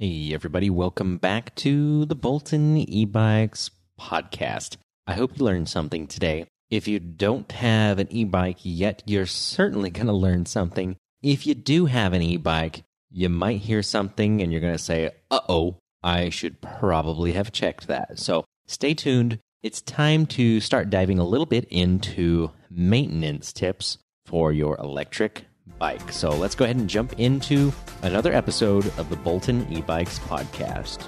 Hey, everybody, welcome back to the Bolton e bikes podcast. I hope you learned something today. If you don't have an e bike yet, you're certainly going to learn something. If you do have an e bike, you might hear something and you're going to say, uh oh, I should probably have checked that. So stay tuned. It's time to start diving a little bit into maintenance tips for your electric bike. So let's go ahead and jump into another episode of the Bolton e-bikes podcast.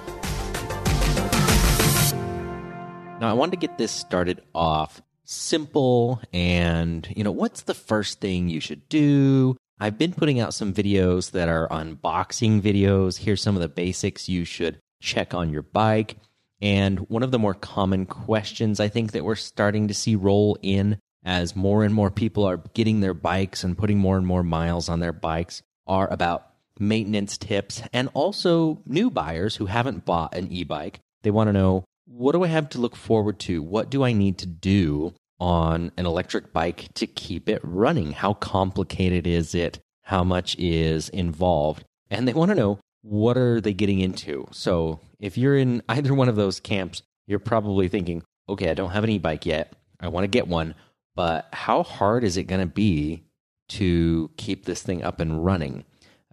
Now, I wanted to get this started off simple and, you know, what's the first thing you should do? I've been putting out some videos that are unboxing videos. Here's some of the basics you should check on your bike. And one of the more common questions I think that we're starting to see roll in as more and more people are getting their bikes and putting more and more miles on their bikes are about maintenance tips and also new buyers who haven't bought an e-bike. They want to know what do I have to look forward to? What do I need to do on an electric bike to keep it running? How complicated is it? How much is involved? And they want to know what are they getting into? So, if you're in either one of those camps, you're probably thinking, "Okay, I don't have an e-bike yet. I want to get one but how hard is it going to be to keep this thing up and running?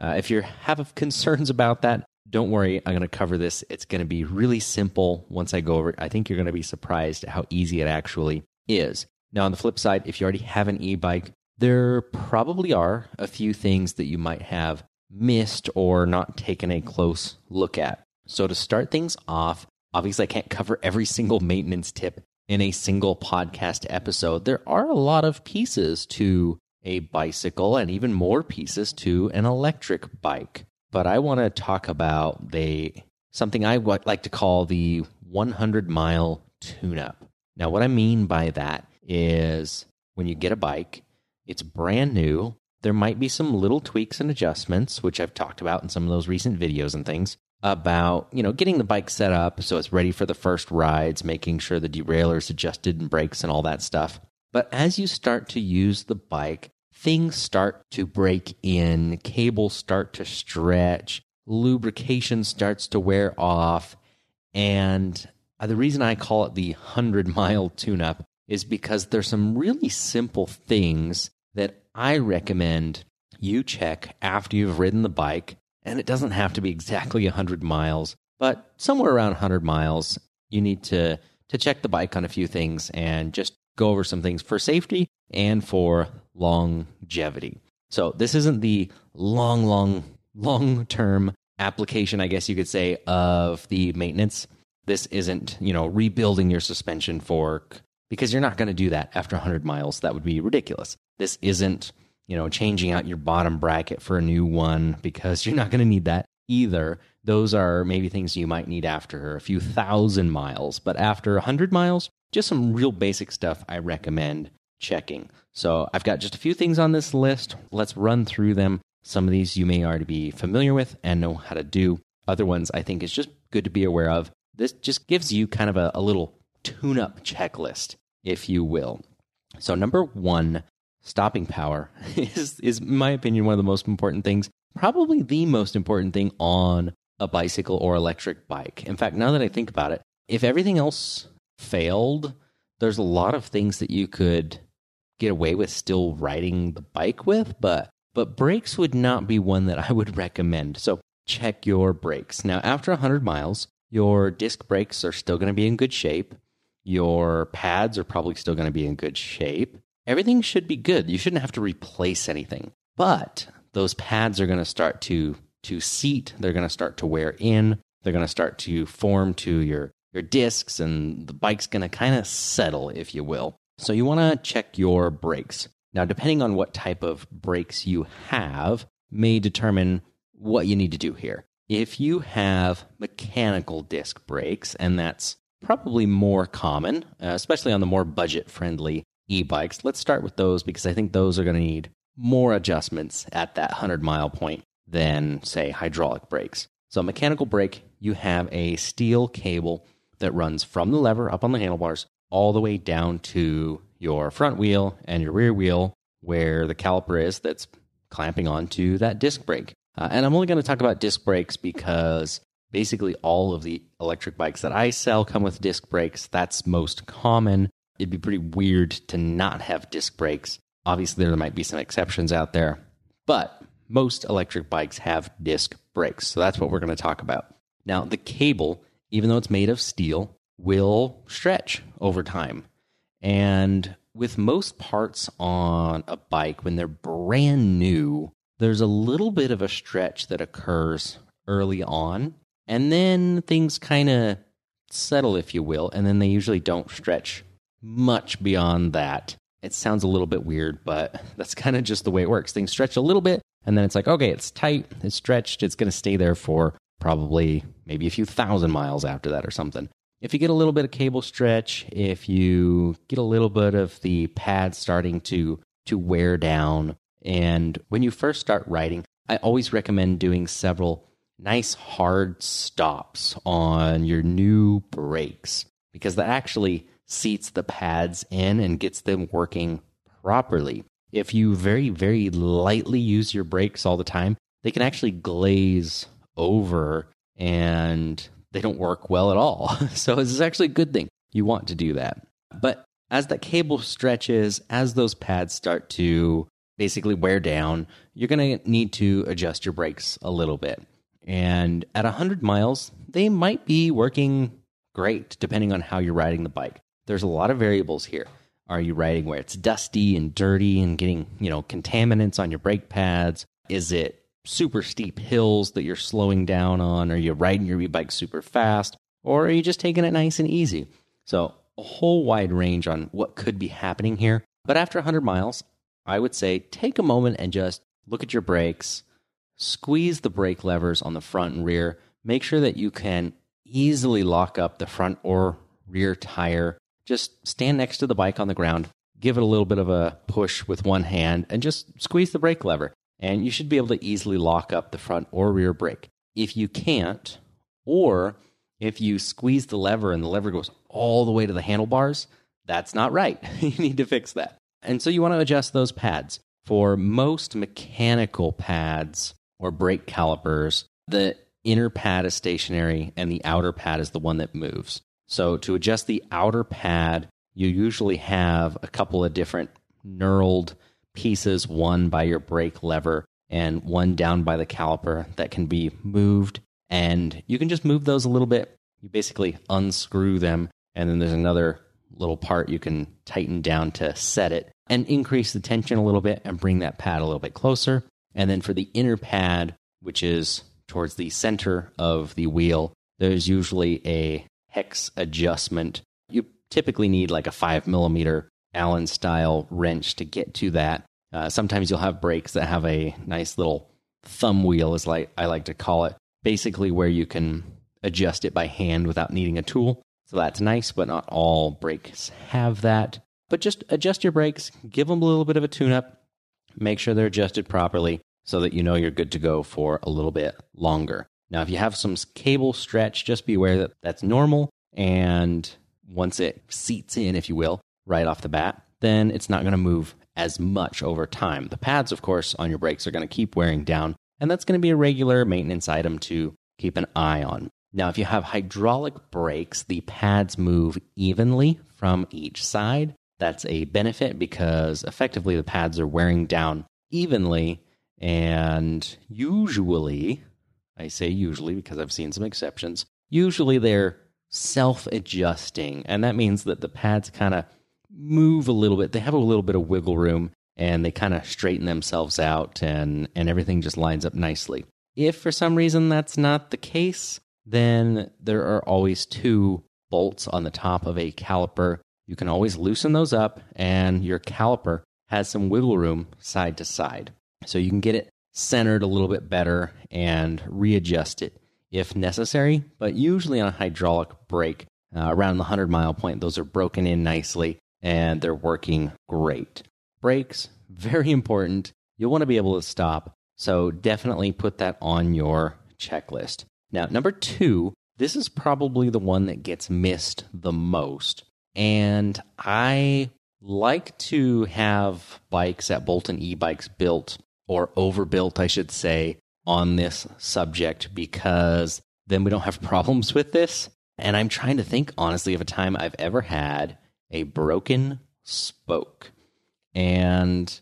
Uh, if you have concerns about that, don't worry. I'm going to cover this. It's going to be really simple once I go over it. I think you're going to be surprised at how easy it actually is. Now, on the flip side, if you already have an e bike, there probably are a few things that you might have missed or not taken a close look at. So, to start things off, obviously, I can't cover every single maintenance tip in a single podcast episode, there are a lot of pieces to a bicycle and even more pieces to an electric bike. But I want to talk about the something I like to call the 100 mile tune up. Now, what I mean by that is when you get a bike, it's brand new. There might be some little tweaks and adjustments, which I've talked about in some of those recent videos and things about you know getting the bike set up so it's ready for the first rides making sure the derailleurs adjusted and brakes and all that stuff. But as you start to use the bike things start to break in cables start to stretch lubrication starts to wear off. And the reason i call it the 100 mile tune up is because there's some really simple things that i recommend you check after you've ridden the bike and it doesn't have to be exactly 100 miles, but somewhere around 100 miles, you need to, to check the bike on a few things and just go over some things for safety and for longevity. So this isn't the long, long, long term application, I guess you could say, of the maintenance. This isn't, you know, rebuilding your suspension fork because you're not going to do that after 100 miles. That would be ridiculous. This isn't you know, changing out your bottom bracket for a new one because you're not going to need that either. Those are maybe things you might need after a few thousand miles, but after 100 miles, just some real basic stuff I recommend checking. So I've got just a few things on this list. Let's run through them. Some of these you may already be familiar with and know how to do. Other ones I think is just good to be aware of. This just gives you kind of a, a little tune up checklist, if you will. So, number one, stopping power is, is, in my opinion, one of the most important things, probably the most important thing on a bicycle or electric bike. In fact, now that I think about it, if everything else failed, there's a lot of things that you could get away with still riding the bike with, but but brakes would not be one that I would recommend. So check your brakes. Now, after 100 miles, your disc brakes are still going to be in good shape. Your pads are probably still going to be in good shape everything should be good. You shouldn't have to replace anything. But those pads are going to start to to seat, they're going to start to wear in, they're going to start to form to your your discs and the bike's going to kind of settle if you will. So you want to check your brakes. Now depending on what type of brakes you have may determine what you need to do here. If you have mechanical disc brakes and that's probably more common, uh, especially on the more budget friendly e bikes. Let's start with those because I think those are going to need more adjustments at that 100 mile point than, say, hydraulic brakes. So, mechanical brake, you have a steel cable that runs from the lever up on the handlebars all the way down to your front wheel and your rear wheel, where the caliper is that's clamping onto that disc brake. Uh, and I'm only going to talk about disc brakes because basically all of the electric bikes that I sell come with disc brakes. That's most common. It'd be pretty weird to not have disc brakes. Obviously, there might be some exceptions out there, but most electric bikes have disc brakes. So that's what we're going to talk about. Now, the cable, even though it's made of steel, will stretch over time. And with most parts on a bike, when they're brand new, there's a little bit of a stretch that occurs early on. And then things kind of settle, if you will. And then they usually don't stretch much beyond that. It sounds a little bit weird, but that's kind of just the way it works. Things stretch a little bit, and then it's like, okay, it's tight, it's stretched, it's going to stay there for probably maybe a few thousand miles after that or something. If you get a little bit of cable stretch, if you get a little bit of the pad starting to to wear down, and when you first start riding, I always recommend doing several nice hard stops on your new brakes because that actually seats the pads in and gets them working properly. If you very, very lightly use your brakes all the time, they can actually glaze over and they don't work well at all. so this is actually a good thing. You want to do that. But as that cable stretches, as those pads start to basically wear down, you're going to need to adjust your brakes a little bit. And at 100 miles, they might be working great depending on how you're riding the bike. There's a lot of variables here. Are you riding where it's dusty and dirty and getting, you know, contaminants on your brake pads? Is it super steep hills that you're slowing down on? Are you riding your e-bike super fast? Or are you just taking it nice and easy? So, a whole wide range on what could be happening here. But after 100 miles, I would say take a moment and just look at your brakes, squeeze the brake levers on the front and rear, make sure that you can easily lock up the front or rear tire. Just stand next to the bike on the ground, give it a little bit of a push with one hand, and just squeeze the brake lever and you should be able to easily lock up the front or rear brake. If you can't, or if you squeeze the lever and the lever goes all the way to the handlebars, that's not right. you need to fix that. And so you want to adjust those pads. For most mechanical pads or brake calipers, the inner pad is stationary and the outer pad is the one that moves. So to adjust the outer pad, you usually have a couple of different knurled pieces, one by your brake lever and one down by the caliper that can be moved. And you can just move those a little bit. You basically unscrew them, and then there's another little part you can tighten down to set it and increase the tension a little bit and bring that pad a little bit closer. And then for the inner pad, which is towards the center of the wheel, there's usually a hex adjustment. You typically need like a five millimeter Allen style wrench to get to that. Uh, sometimes you'll have brakes that have a nice little thumb wheel, is like I like to call it, basically where you can adjust it by hand without needing a tool. So that's nice, but not all brakes have that. But just adjust your brakes, give them a little bit of a tune up, make sure they're adjusted properly so that you know you're good to go for a little bit longer. Now, if you have some cable stretch, just be aware that that's normal. And once it seats in, if you will, right off the bat, then it's not going to move as much over time. The pads, of course, on your brakes are going to keep wearing down, and that's going to be a regular maintenance item to keep an eye on. Now, if you have hydraulic brakes, the pads move evenly from each side. That's a benefit because effectively the pads are wearing down evenly, and usually, I say usually because I've seen some exceptions, usually they're self adjusting, and that means that the pads kind of move a little bit. They have a little bit of wiggle room and they kind of straighten themselves out and, and everything just lines up nicely. If for some reason that's not the case, then there are always two bolts on the top of a caliper. You can always loosen those up, and your caliper has some wiggle room side to side. So you can get it centered a little bit better and readjust it if necessary. But usually on a hydraulic brake, uh, around the 100 mile point, those are broken in nicely and they're working great. Brakes, very important. You'll want to be able to stop. So definitely put that on your checklist. Now, number two, this is probably the one that gets missed the most. And I like to have bikes at Bolton e bikes built or overbuilt, I should say, on this subject because then we don't have problems with this. And I'm trying to think honestly of a time I've ever had a broken spoke. And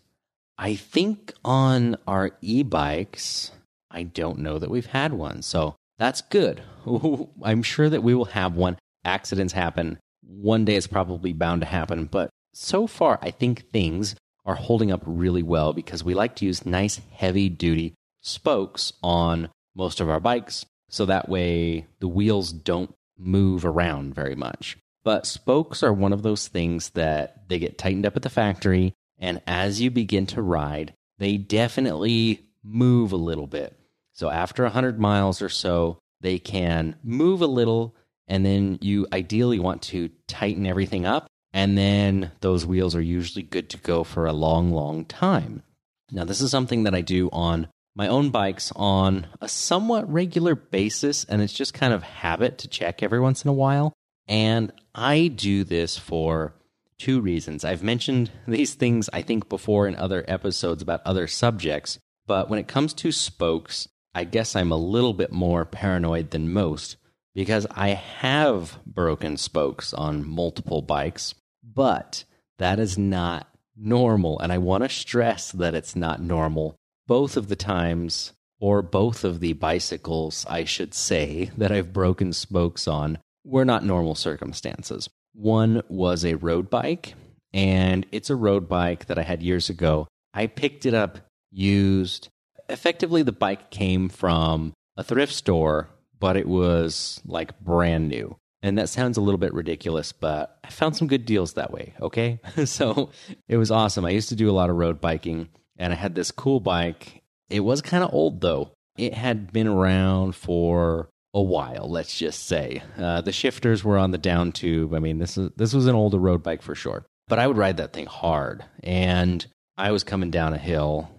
I think on our e bikes, I don't know that we've had one. So that's good. I'm sure that we will have one. Accidents happen. One day it's probably bound to happen. But so far, I think things are holding up really well because we like to use nice, heavy duty spokes on most of our bikes. So that way the wheels don't move around very much. But spokes are one of those things that they get tightened up at the factory. And as you begin to ride, they definitely move a little bit. So after 100 miles or so, they can move a little. And then you ideally want to tighten everything up. And then those wheels are usually good to go for a long, long time. Now, this is something that I do on my own bikes on a somewhat regular basis. And it's just kind of habit to check every once in a while. And I do this for two reasons. I've mentioned these things, I think, before in other episodes about other subjects, but when it comes to spokes, I guess I'm a little bit more paranoid than most because I have broken spokes on multiple bikes, but that is not normal. And I want to stress that it's not normal. Both of the times, or both of the bicycles, I should say, that I've broken spokes on were not normal circumstances. One was a road bike, and it's a road bike that I had years ago. I picked it up used. Effectively, the bike came from a thrift store, but it was like brand new. And that sounds a little bit ridiculous, but I found some good deals that way. Okay. so it was awesome. I used to do a lot of road biking, and I had this cool bike. It was kind of old, though. It had been around for a while, let's just say. Uh, the shifters were on the down tube. I mean, this is this was an older road bike for sure. But I would ride that thing hard, and I was coming down a hill,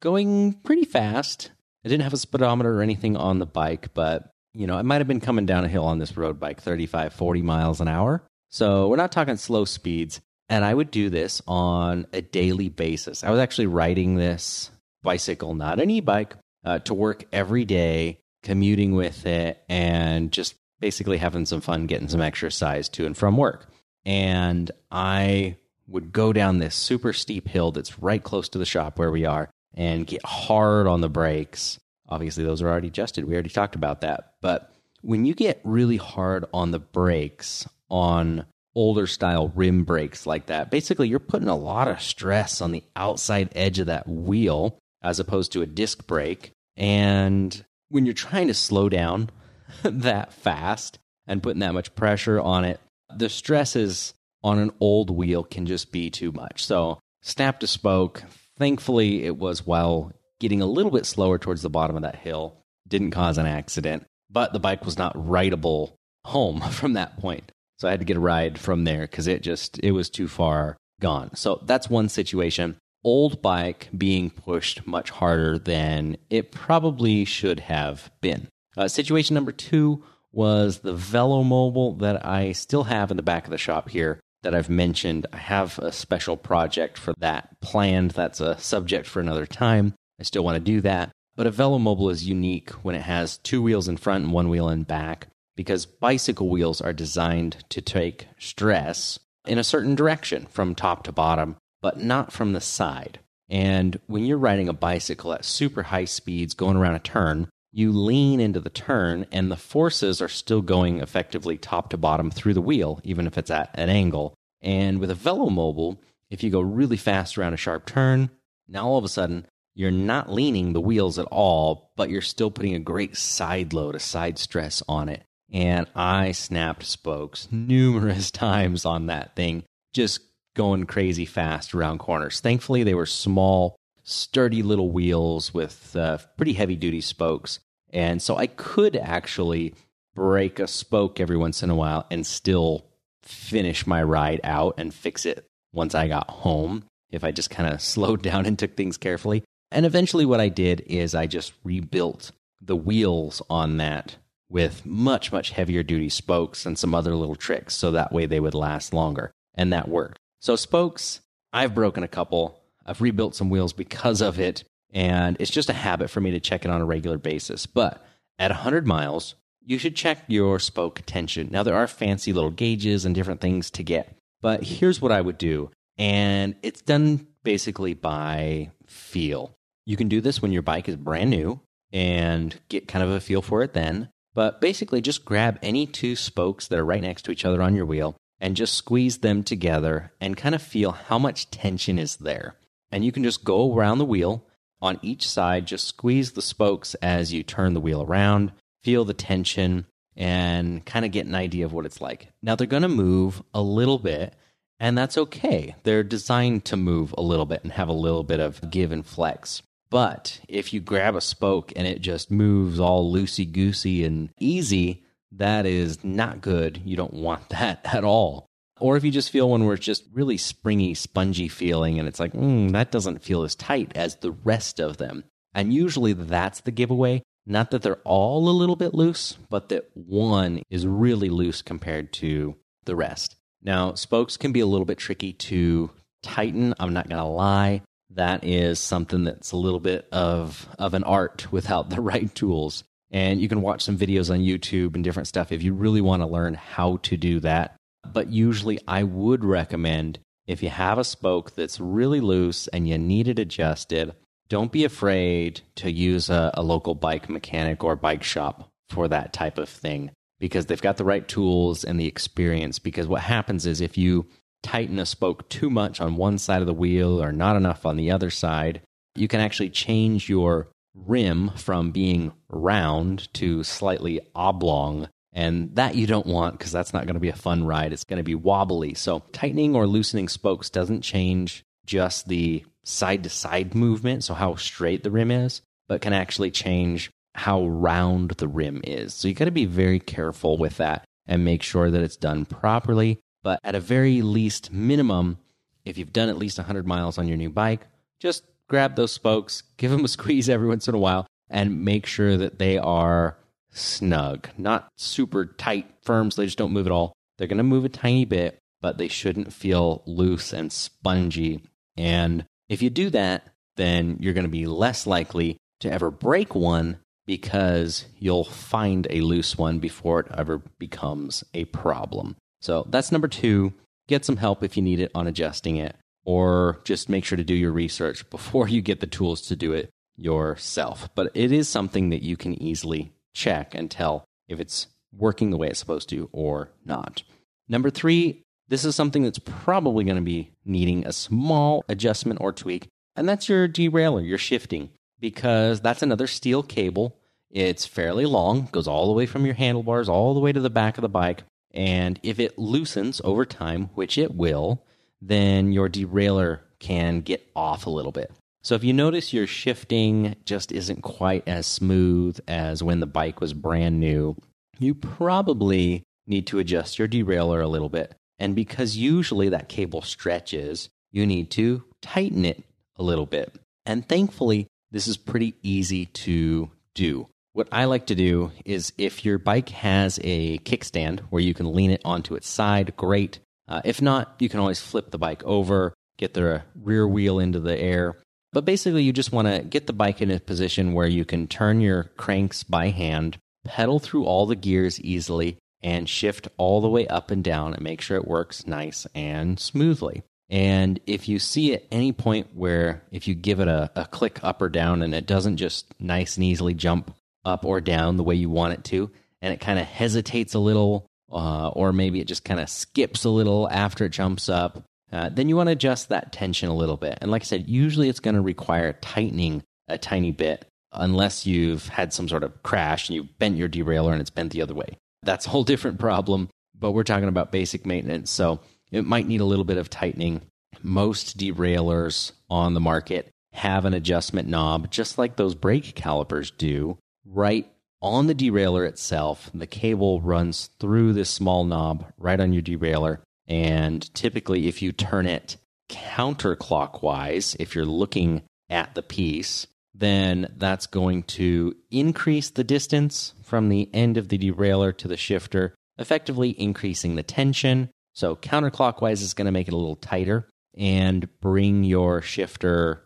going pretty fast. I didn't have a speedometer or anything on the bike, but you know, I might have been coming down a hill on this road bike 35, 40 miles an hour. So we're not talking slow speeds. And I would do this on a daily basis. I was actually riding this bicycle, not an e bike, uh, to work every day commuting with it and just basically having some fun getting some exercise to and from work. And I would go down this super steep hill that's right close to the shop where we are and get hard on the brakes. Obviously, those are already adjusted. We already talked about that. But when you get really hard on the brakes on older style rim brakes like that, basically you're putting a lot of stress on the outside edge of that wheel as opposed to a disc brake. And when you're trying to slow down that fast and putting that much pressure on it, the stresses on an old wheel can just be too much. So, snapped a spoke. Thankfully, it was while getting a little bit slower towards the bottom of that hill. Didn't cause an accident, but the bike was not rideable home from that point. So I had to get a ride from there because it just it was too far gone. So that's one situation old bike being pushed much harder than it probably should have been. Uh, situation number two was the Velomobile that I still have in the back of the shop here that I've mentioned. I have a special project for that planned. That's a subject for another time. I still want to do that. But a Velomobile is unique when it has two wheels in front and one wheel in back because bicycle wheels are designed to take stress in a certain direction from top to bottom but not from the side. And when you're riding a bicycle at super high speeds going around a turn, you lean into the turn and the forces are still going effectively top to bottom through the wheel, even if it's at an angle. And with a Velomobile, if you go really fast around a sharp turn, now all of a sudden you're not leaning the wheels at all, but you're still putting a great side load, a side stress on it. And I snapped spokes numerous times on that thing, just going crazy fast around corners. Thankfully, they were small, sturdy little wheels with uh, pretty heavy duty spokes. And so I could actually break a spoke every once in a while and still finish my ride out and fix it once I got home if I just kind of slowed down and took things carefully. And eventually, what I did is I just rebuilt the wheels on that with much, much heavier duty spokes and some other little tricks so that way they would last longer. And that worked. So, spokes, I've broken a couple. I've rebuilt some wheels because of it. And it's just a habit for me to check it on a regular basis. But at 100 miles, you should check your spoke tension. Now, there are fancy little gauges and different things to get, but here's what I would do. And it's done basically by feel. You can do this when your bike is brand new and get kind of a feel for it then. But basically, just grab any two spokes that are right next to each other on your wheel and just squeeze them together and kind of feel how much tension is there. And you can just go around the wheel on each side, just squeeze the spokes as you turn the wheel around, feel the tension, and kind of get an idea of what it's like. Now, they're going to move a little bit, and that's okay. They're designed to move a little bit and have a little bit of give and flex. But if you grab a spoke and it just moves all loosey goosey and easy, that is not good. You don't want that at all. Or if you just feel one where it's just really springy, spongy feeling, and it's like, mm, that doesn't feel as tight as the rest of them. And usually that's the giveaway. Not that they're all a little bit loose, but that one is really loose compared to the rest. Now, spokes can be a little bit tricky to tighten. I'm not going to lie. That is something that's a little bit of, of an art without the right tools. And you can watch some videos on YouTube and different stuff if you really want to learn how to do that. But usually, I would recommend if you have a spoke that's really loose and you need it adjusted, don't be afraid to use a, a, local bike mechanic or bike shop for that type of thing because they've got the right tools and the experience. Because what happens is if you tighten a spoke too much on one side of the wheel or not enough on the other side, you can actually change your rim from being round to slightly oblong. And that you don't want because that's not going to be a fun ride. It's going to be wobbly. So, tightening or loosening spokes doesn't change just the side to side movement, so how straight the rim is, but can actually change how round the rim is. So, you got to be very careful with that and make sure that it's done properly. But at a very least minimum, if you've done at least 100 miles on your new bike, just grab those spokes, give them a squeeze every once in a while, and make sure that they are snug, not super tight, firm, so they just don't move at all. They're going to move a tiny bit, but they shouldn't feel loose and spongy. And if you do that, then you're going to be less likely to ever break one because you'll find a loose one before it ever becomes a problem. So that's number two. Get some help if you need it on adjusting it or just make sure to do your research before you get the tools to do it yourself. But it is something that you can easily check and tell if it's working the way it's supposed to or not. Number three, this is something that's probably going to be needing a small adjustment or tweak, and that's your derailleur, your shifting, because that's another steel cable. It's fairly long, goes all the way from your handlebars all the way to the back of the bike. And if it loosens over time, which it will, then your derailleur can get off a little bit. So if you notice your shifting just isn't quite as smooth as when the bike was brand new, you probably need to adjust your derailleur a little bit. And because usually that cable stretches, you need to tighten it a little bit. And thankfully, this is pretty easy to do. What I like to do is if your bike has a kickstand where you can lean it onto its side, great. Uh, if not, you can always flip the bike over, get the rear wheel into the air. But basically, you just want to get the bike in a position where you can turn your cranks by hand, pedal through all the gears easily, and shift all the way up and down and make sure it works nice and smoothly. And if you see at any point where if you give it a, a click up or down and it doesn't just nice and easily jump up or down the way you want it to, and it kind of hesitates a little uh, or maybe it just kind of skips a little after it jumps up, uh, then you want to adjust that tension a little bit. And like I said, usually it's going to require tightening a tiny bit unless you've had some sort of crash and you've bent your derailleur and it's bent the other way. That's a whole different problem, but we're talking about basic maintenance. So it might need a little bit of tightening. Most derailleurs on the market have an adjustment knob, just like those brake calipers do, right on the derailleur itself, the cable runs through this small knob right on your derailleur. And typically, if you turn it counterclockwise, if you're looking at the piece, then that's going to increase the distance from the end of the derailleur to the shifter, effectively increasing the tension. So, counterclockwise is going to make it a little tighter and bring your shifter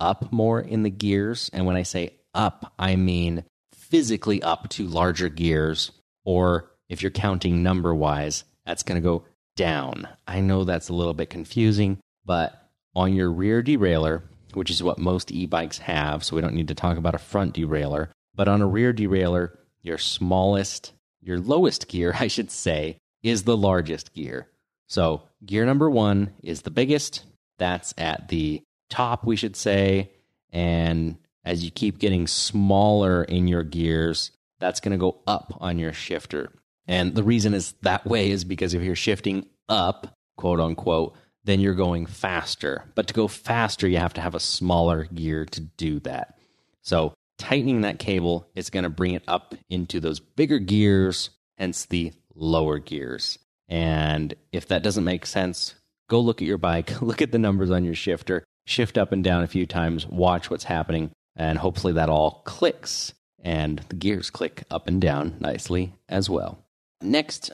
up more in the gears. And when I say up, I mean physically up to larger gears or if you're counting number wise, that's going to go down. I know that's a little bit confusing, but on your rear derailleur, which is what most e bikes have, so we don't need to talk about a front derailleur, but on a rear derailleur, your smallest, your lowest gear, I should say, is the largest gear. So gear number one is the biggest. That's at the top, we should say. And as you keep getting smaller in your gears, that's going to go up on your shifter. And the reason is that way is because if you're shifting up, quote unquote, then you're going faster. But to go faster, you have to have a smaller gear to do that. So tightening that cable is going to bring it up into those bigger gears, hence the lower gears. And if that doesn't make sense, go look at your bike, look at the numbers on your shifter, shift up and down a few times, watch what's happening, and hopefully that all clicks and the gears click up and down nicely as well. Next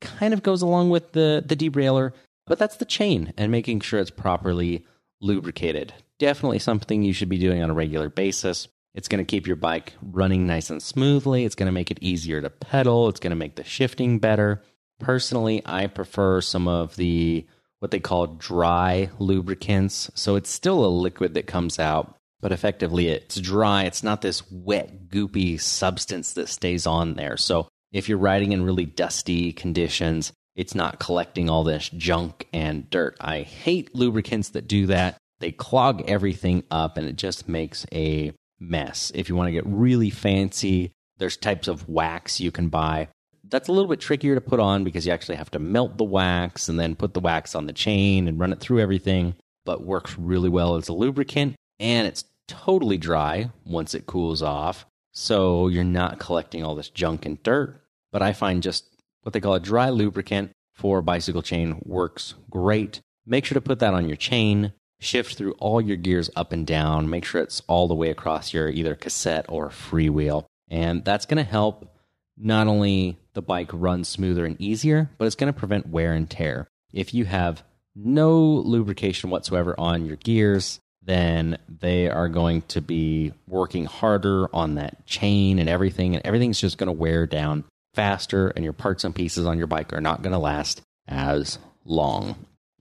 kind of goes along with the, the derailleur, but that's the chain and making sure it's properly lubricated. Definitely something you should be doing on a regular basis. It's going to keep your bike running nice and smoothly. It's going to make it easier to pedal. It's going to make the shifting better. Personally, I prefer some of the what they call dry lubricants. So it's still a liquid that comes out, but effectively it's dry. It's not this wet, goopy substance that stays on there. So if you're riding in really dusty conditions, it's not collecting all this junk and dirt. I hate lubricants that do that. They clog everything up and it just makes a mess. If you want to get really fancy, there's types of wax you can buy. That's a little bit trickier to put on because you actually have to melt the wax and then put the wax on the chain and run it through everything, but works really well as a lubricant and it's totally dry once it cools off. So you're not collecting all this junk and dirt. But I find just what they call a dry lubricant for bicycle chain works great. Make sure to put that on your chain shift through all your gears up and down. Make sure it's all the way across your either cassette or freewheel. And that's going to help not only the bike run smoother and easier, but it's going to prevent wear and tear. If you have no lubrication whatsoever on your gears, then they are going to be working harder on that chain and everything, and everything's just going to wear down faster, and your parts and pieces on your bike are not going to last as long.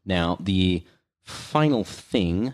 Now, the final thing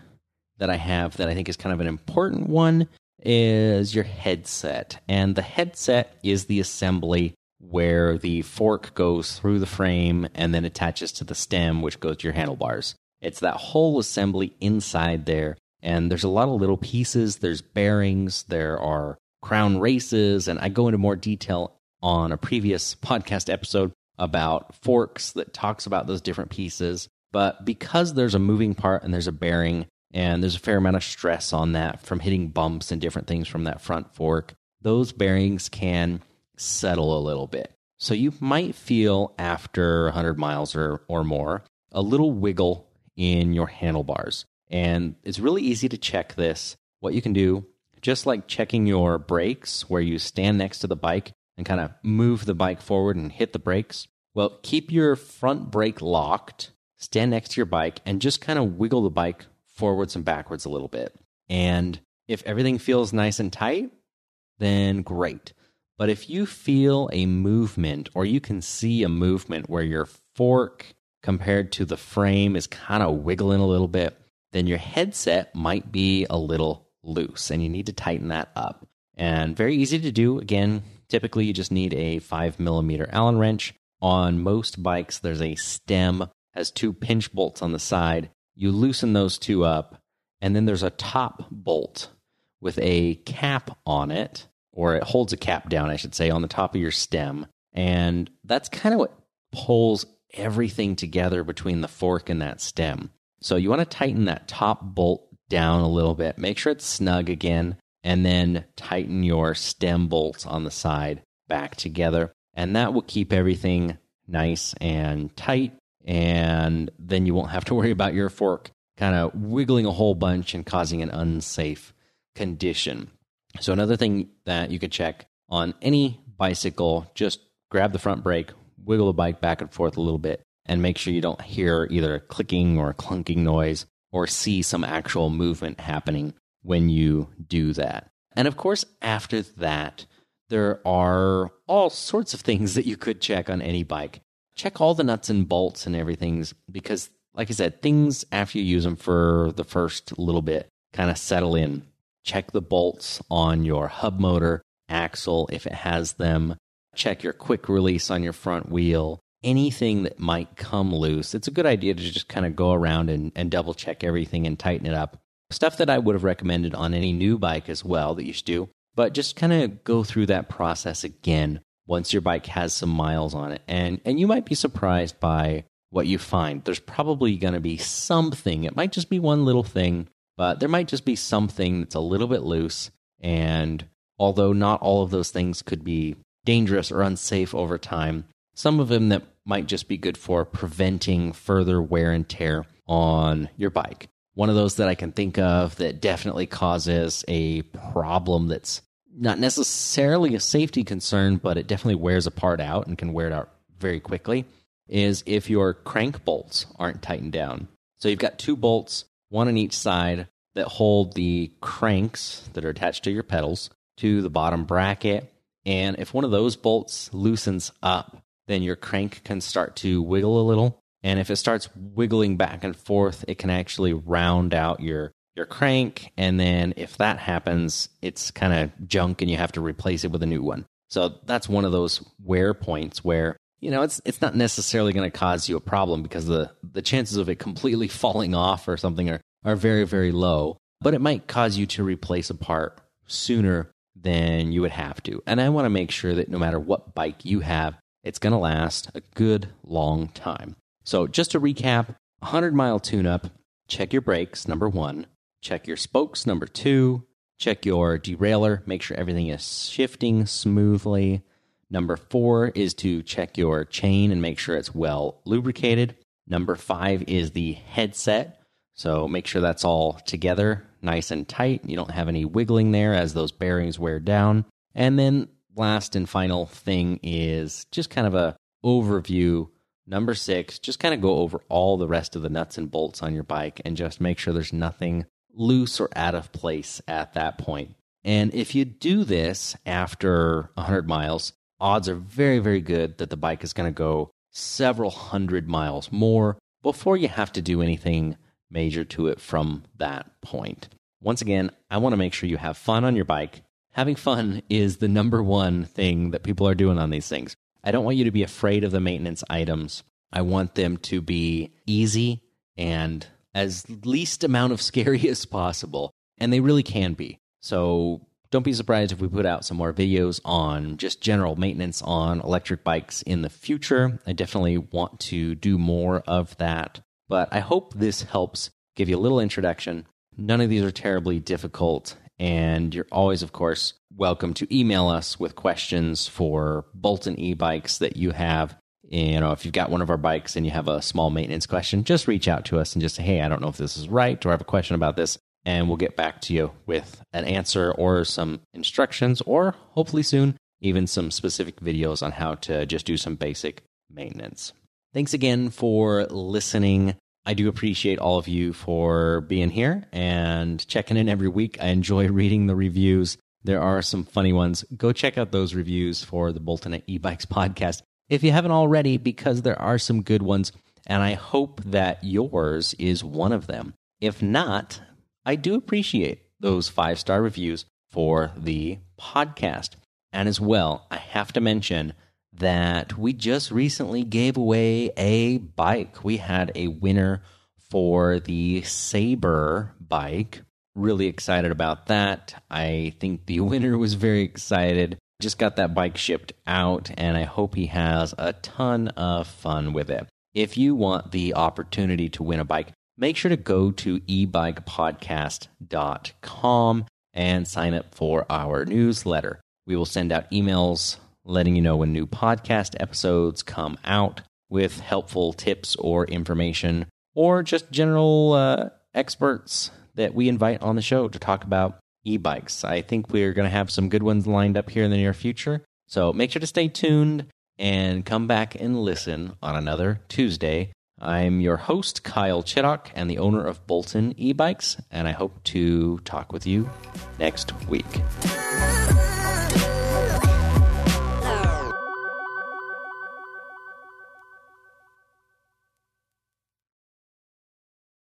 that I have that I think is kind of an important one is your headset. And the headset is the assembly where the fork goes through the frame and then attaches to the stem, which goes to your handlebars. It's that whole assembly inside there. And there's a lot of little pieces. There's bearings, there are crown races, and I go into more detail on a previous podcast episode about forks that talks about those different pieces. But because there's a moving part and there's a bearing and there's a fair amount of stress on that from hitting bumps and different things from that front fork, those bearings can settle a little bit. So you might feel after 100 miles or, or more a little wiggle in your handlebars. And it's really easy to check this. What you can do, just like checking your brakes, where you stand next to the bike and kind of move the bike forward and hit the brakes. Well, keep your front brake locked stand next to your bike and just kind of wiggle the bike forwards and backwards a little bit. And if everything feels nice and tight, then great. But if you feel a movement or you can see a movement where your fork compared to the frame is kind of wiggling a little bit, then your headset might be a little loose and you need to tighten that up. And very easy to do. Again, typically you just need a five millimeter Allen wrench. On most bikes, there's a stem has two pinch bolts on the side. You loosen those two up, and then there's a top bolt with a cap on it, or it holds a cap down, I should say, on the top of your stem. And that's kind of what pulls everything together between the fork and that stem. So you want to tighten that top bolt down a little bit, make sure it's snug again, and then tighten your stem bolts on the side back together. And that will keep everything nice and tight and then you won't have to worry about your fork kind of wiggling a whole bunch and causing an unsafe condition. So, another thing that you could check on any bicycle, just grab the front brake, wiggle the bike back and forth a little bit, and make sure you don't hear either a clicking or a clunking noise or see some actual movement happening when you do that. And of course, after that, there are all sorts of things that you could check on any bike. Check all the nuts and bolts and everything's because, like I said, things after you use them for the first little bit kind of settle in. Check the bolts on your hub motor, axle if it has them. Check your quick release on your front wheel. Anything that might come loose, it's a good idea to just kind of go around and, and double check everything and tighten it up. Stuff that I would have recommended on any new bike as well that you should do but just kind of go through that process again once your bike has some miles on it. And and you might be surprised by what you find. There's probably going to be something. It might just be one little thing, but there might just be something that's a little bit loose and although not all of those things could be dangerous or unsafe over time, some of them that might just be good for preventing further wear and tear on your bike. One of those that I can think of that definitely causes a problem that's not necessarily a safety concern, but it definitely wears a part out and can wear it out very quickly is if your crank bolts aren't tightened down. So you've got two bolts, one on each side, that hold the cranks that are attached to your pedals to the bottom bracket. And if one of those bolts loosens up, then your crank can start to wiggle a little and if it starts wiggling back and forth, it can actually round out your your crank. And then if that happens, it's kind of junk and you have to replace it with a new one. So that's one of those wear points where you know it's it's not necessarily going to cause you a problem because the the chances of it completely falling off or something are are very very low. But it might cause you to replace a part sooner than you would have to. And I want to make sure that no matter what bike you have, it's going to last a good long time. So, just to recap 100 mile tune up, check your brakes, number one, check your spokes, number two, check your derailleur, make sure everything is shifting smoothly. Number four is to check your chain and make sure it's well lubricated. Number five is the headset. So make sure that's all together, nice and tight. You don't have any wiggling there as those bearings wear down. And then last and final thing is just kind of a overview Number six, just kind of go over all the rest of the nuts and bolts on your bike and just make sure there's nothing loose or out of place at that point. And if you do this after 100 miles, odds are very, very good that the bike is going to go several hundred miles more before you have to do anything major to it from that point. Once again, I want to make sure you have fun on your bike. Having fun is the number one thing that people are doing on these things. I don't want you to be afraid of the maintenance items. I want them to be easy and as least amount of scary as possible. And they really can be. So don't be surprised if we put out some more videos on just general maintenance on electric bikes in the future. I definitely want to do more of that. But I hope this helps give you a little introduction. None of these are terribly difficult. And you're always, of course, welcome to email us with questions for Bolton e bikes that you have. You know, if you've got one of our bikes and you have a small maintenance question, just reach out to us and just say, hey, I don't know if this is right or I have a question about this. And we'll get back to you with an answer or some instructions, or hopefully soon, even some specific videos on how to just do some basic maintenance. Thanks again for listening. I do appreciate all of you for being here and checking in every week. I enjoy reading the reviews. There are some funny ones. Go check out those reviews for the Bolton e Bikes podcast if you haven't already, because there are some good ones. And I hope that yours is one of them. If not, I do appreciate those five star reviews for the podcast. And as well, I have to mention that we just recently gave away a bike. We had a winner for the Sabre bike really excited about that. I think the winner was very excited. Just got that bike shipped out, and I hope he has a ton of fun with it. If you want the opportunity to win a bike, make sure to go to ebikepodcast.com and sign up for our newsletter. We will send out emails letting you know when new podcast episodes come out with helpful tips or information or just general uh, experts that we invite on the show to talk about e bikes. I think we're going to have some good ones lined up here in the near future. So make sure to stay tuned and come back and listen on another Tuesday. I'm your host, Kyle Chittock, and the owner of Bolton e bikes, and I hope to talk with you next week.